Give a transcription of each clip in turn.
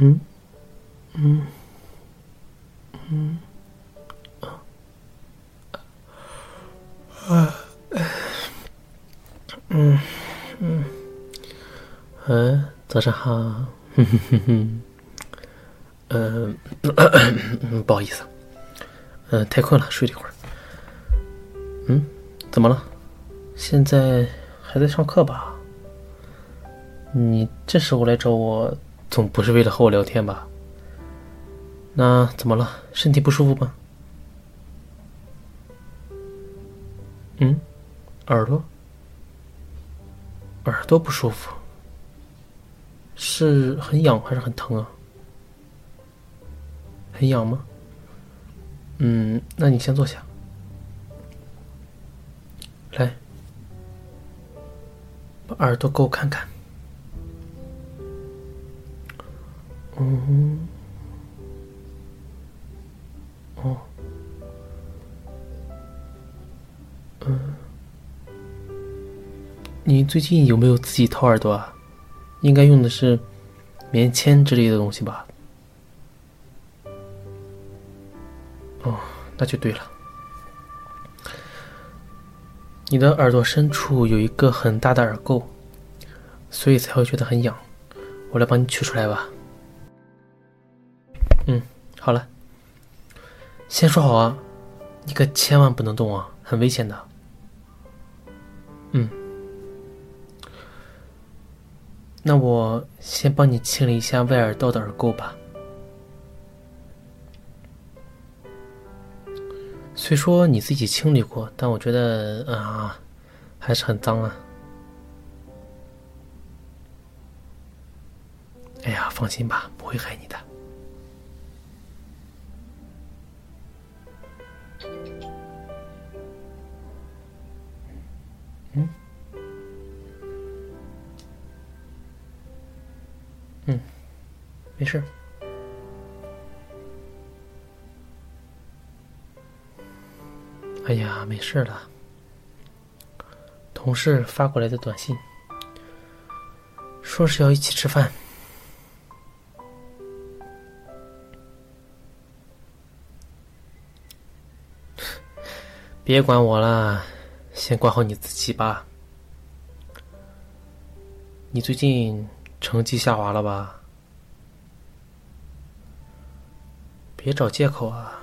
嗯，嗯，嗯，啊，嗯，嗯，嗯，早上好，哼哼哼哼，嗯，不好意思，嗯，太困了，睡了一会儿。嗯，怎么了？现在还在上课吧？你这时候来找我，总不是为了和我聊天吧？那怎么了？身体不舒服吗？嗯，耳朵，耳朵不舒服，是很痒还是很疼啊？很痒吗？嗯，那你先坐下，来，把耳朵给我看看。嗯，哦，嗯，你最近有没有自己掏耳朵啊？应该用的是棉签之类的东西吧？哦，那就对了。你的耳朵深处有一个很大的耳垢，所以才会觉得很痒。我来帮你取出来吧。嗯，好了。先说好啊，你可千万不能动啊，很危险的。嗯，那我先帮你清理一下外耳道的耳垢吧。虽说你自己清理过，但我觉得啊，还是很脏啊。哎呀，放心吧，不会害你的。事。哎呀，没事了。同事发过来的短信，说是要一起吃饭。别管我了，先管好你自己吧。你最近成绩下滑了吧？别找借口啊！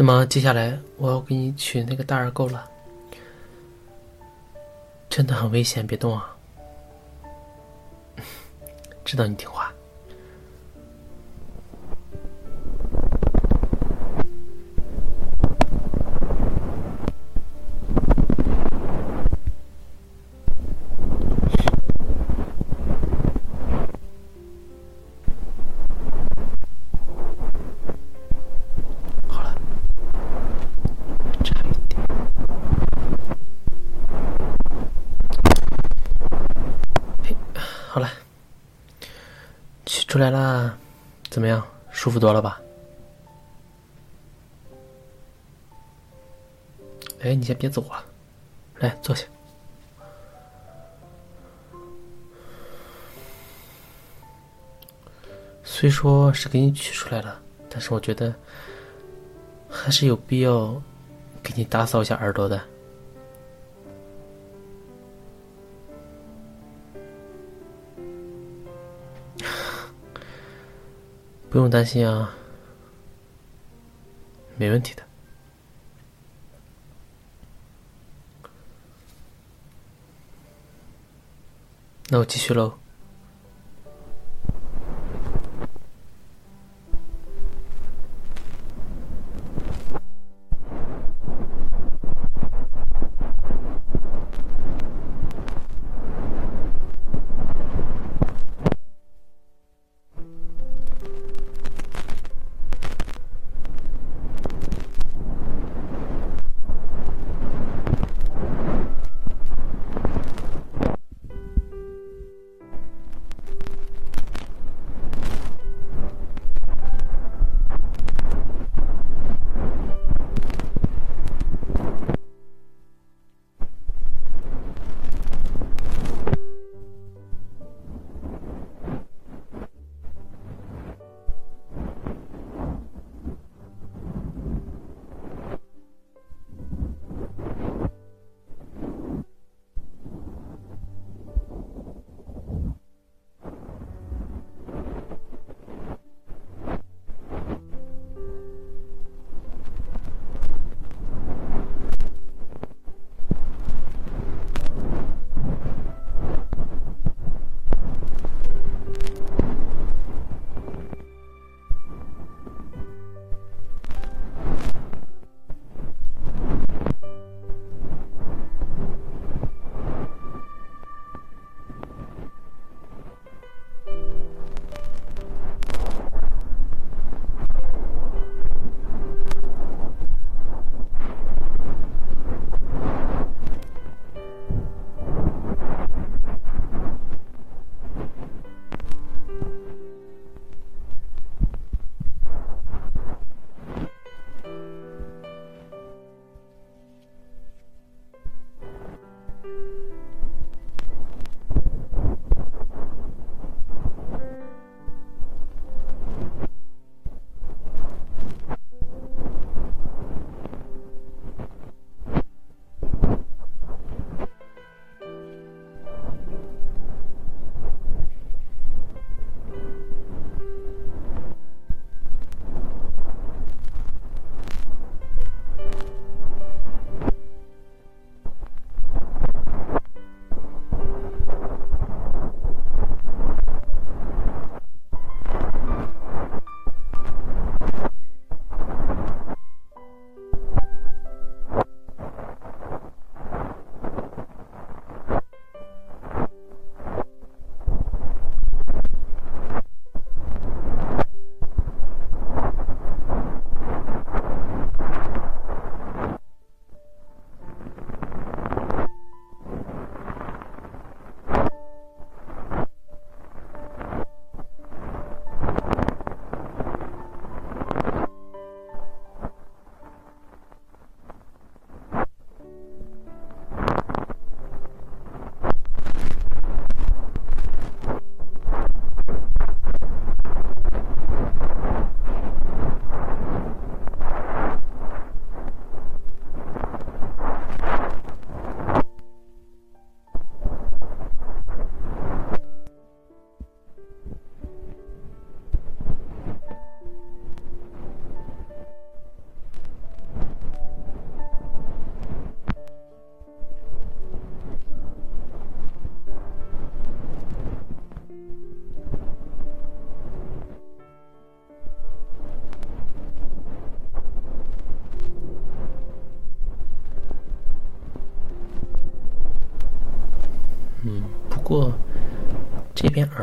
那么接下来我要给你取那个大耳钩了，真的很危险，别动啊！知道你听话。舒服多了吧？哎，你先别走啊，来坐下。虽说是给你取出来了，但是我觉得还是有必要给你打扫一下耳朵的。不用担心啊，没问题的。那我继续喽。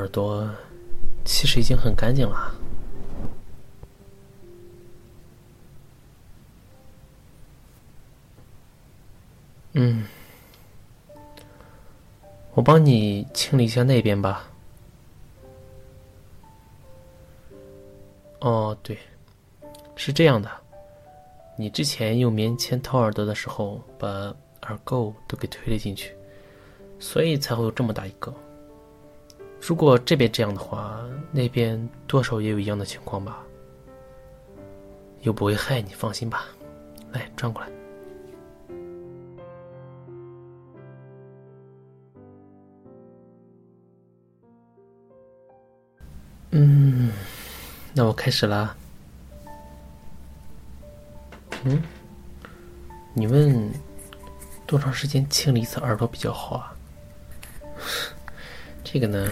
耳朵其实已经很干净了。嗯，我帮你清理一下那边吧。哦，对，是这样的，你之前用棉签掏耳朵的时候，把耳垢都给推了进去，所以才会有这么大一个。如果这边这样的话，那边多少也有一样的情况吧？又不会害你，放心吧。来，转过来。嗯。那我开始啦。嗯，你问多长时间清理一次耳朵比较好啊？这个呢，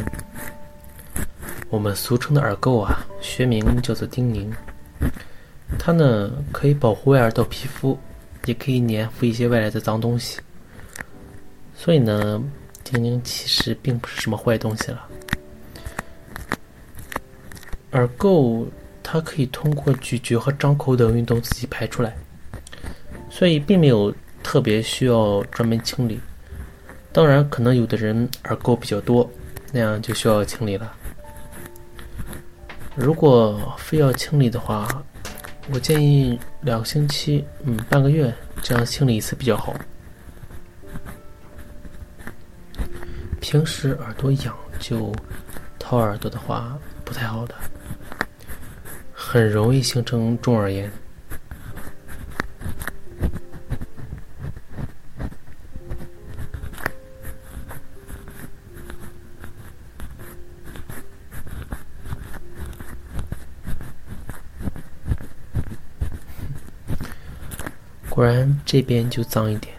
我们俗称的耳垢啊，学名叫做丁宁。它呢可以保护外耳道皮肤，也可以粘附一些外来的脏东西。所以呢，丁宁其实并不是什么坏东西了。耳垢它可以通过咀嚼和张口等运动自己排出来，所以并没有特别需要专门清理。当然，可能有的人耳垢比较多，那样就需要清理了。如果非要清理的话，我建议两个星期，嗯，半个月这样清理一次比较好。平时耳朵痒就掏耳朵的话，不太好的。很容易形成中耳炎。果然，这边就脏一点。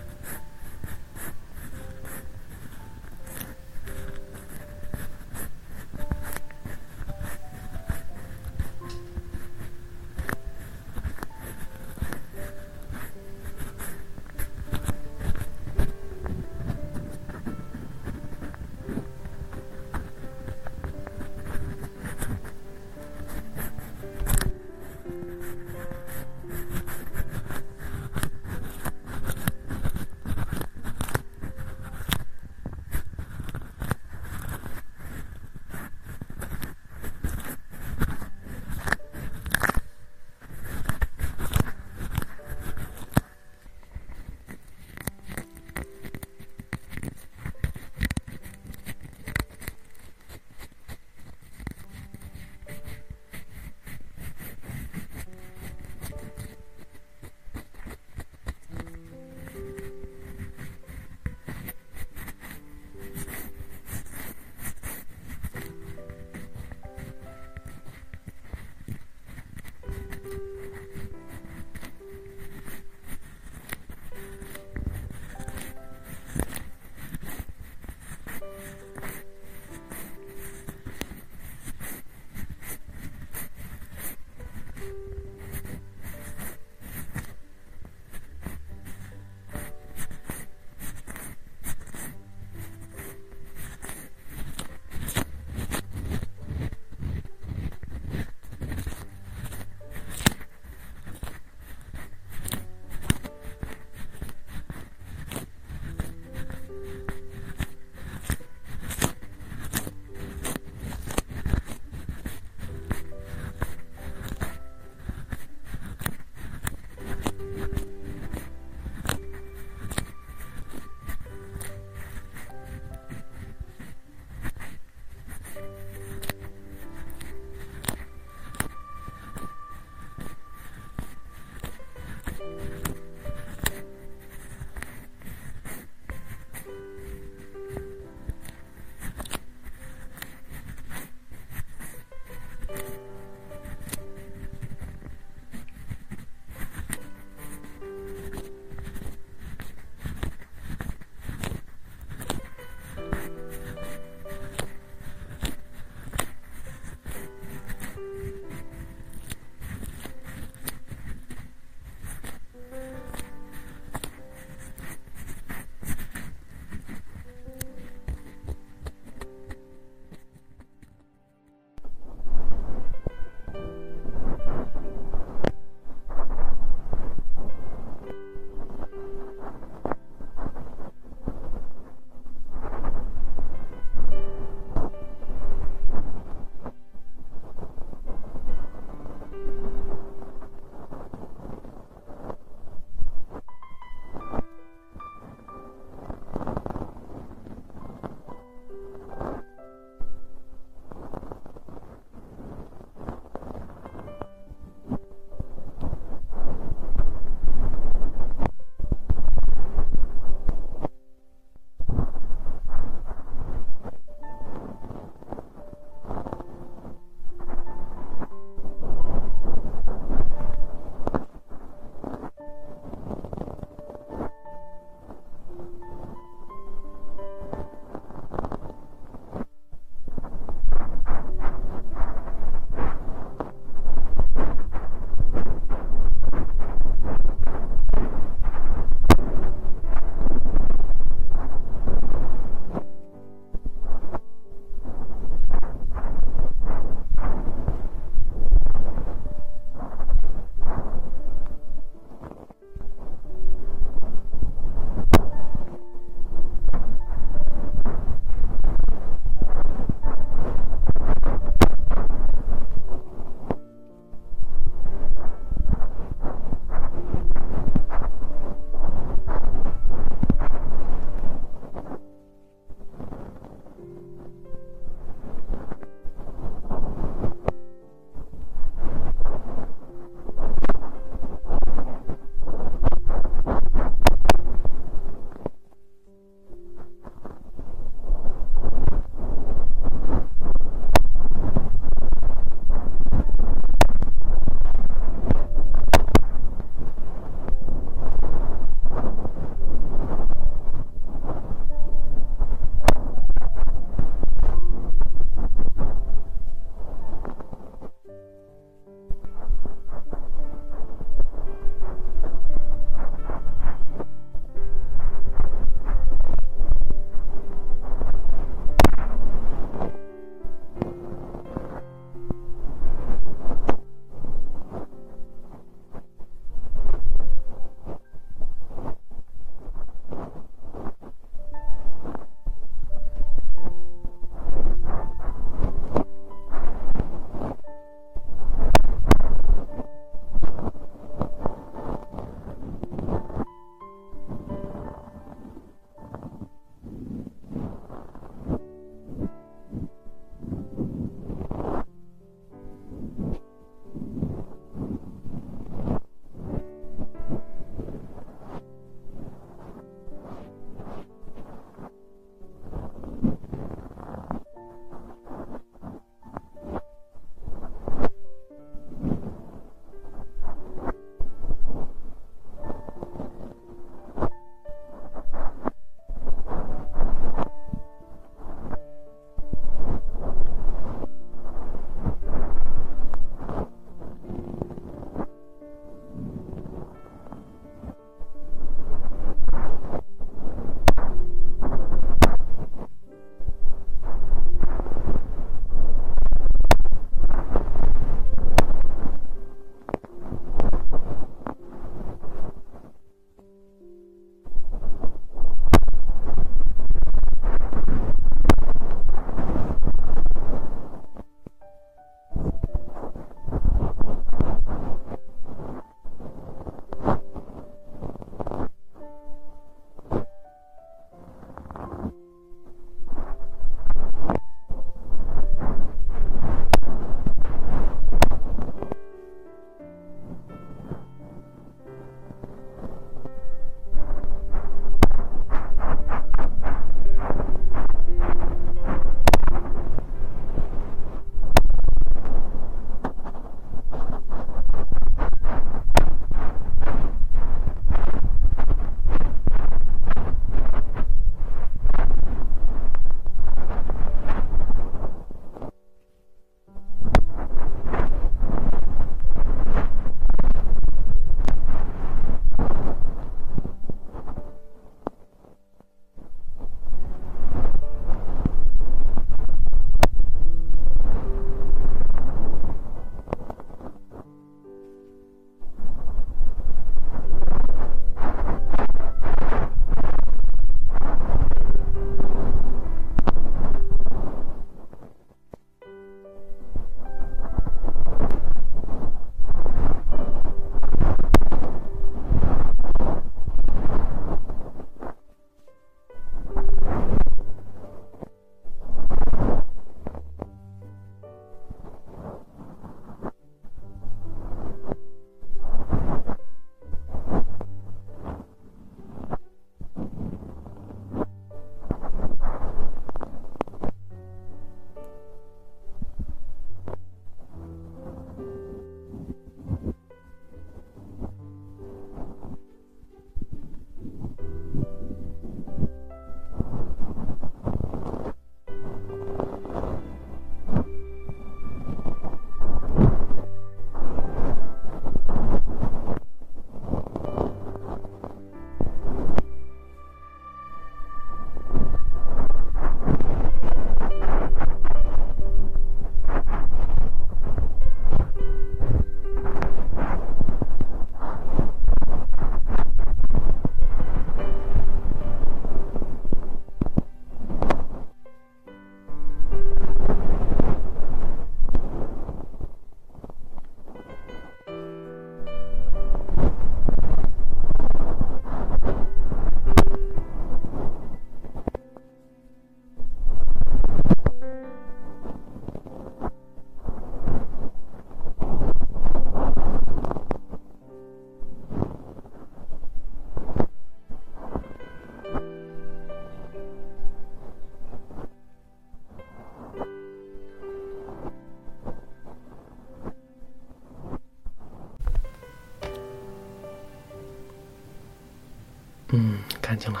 行，了。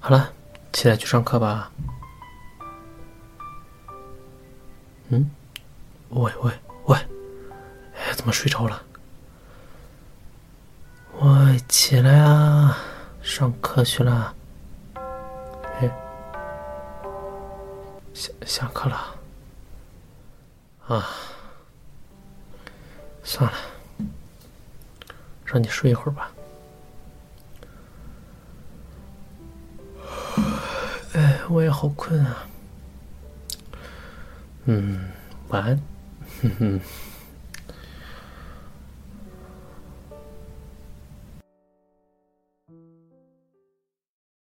好了，起来去上课吧。嗯，喂喂喂，哎，怎么睡着了？喂，起来啊，上课去了。哎，下下课了。啊，算了，让你睡一会儿吧。我也好困啊。嗯，晚安。哼哼。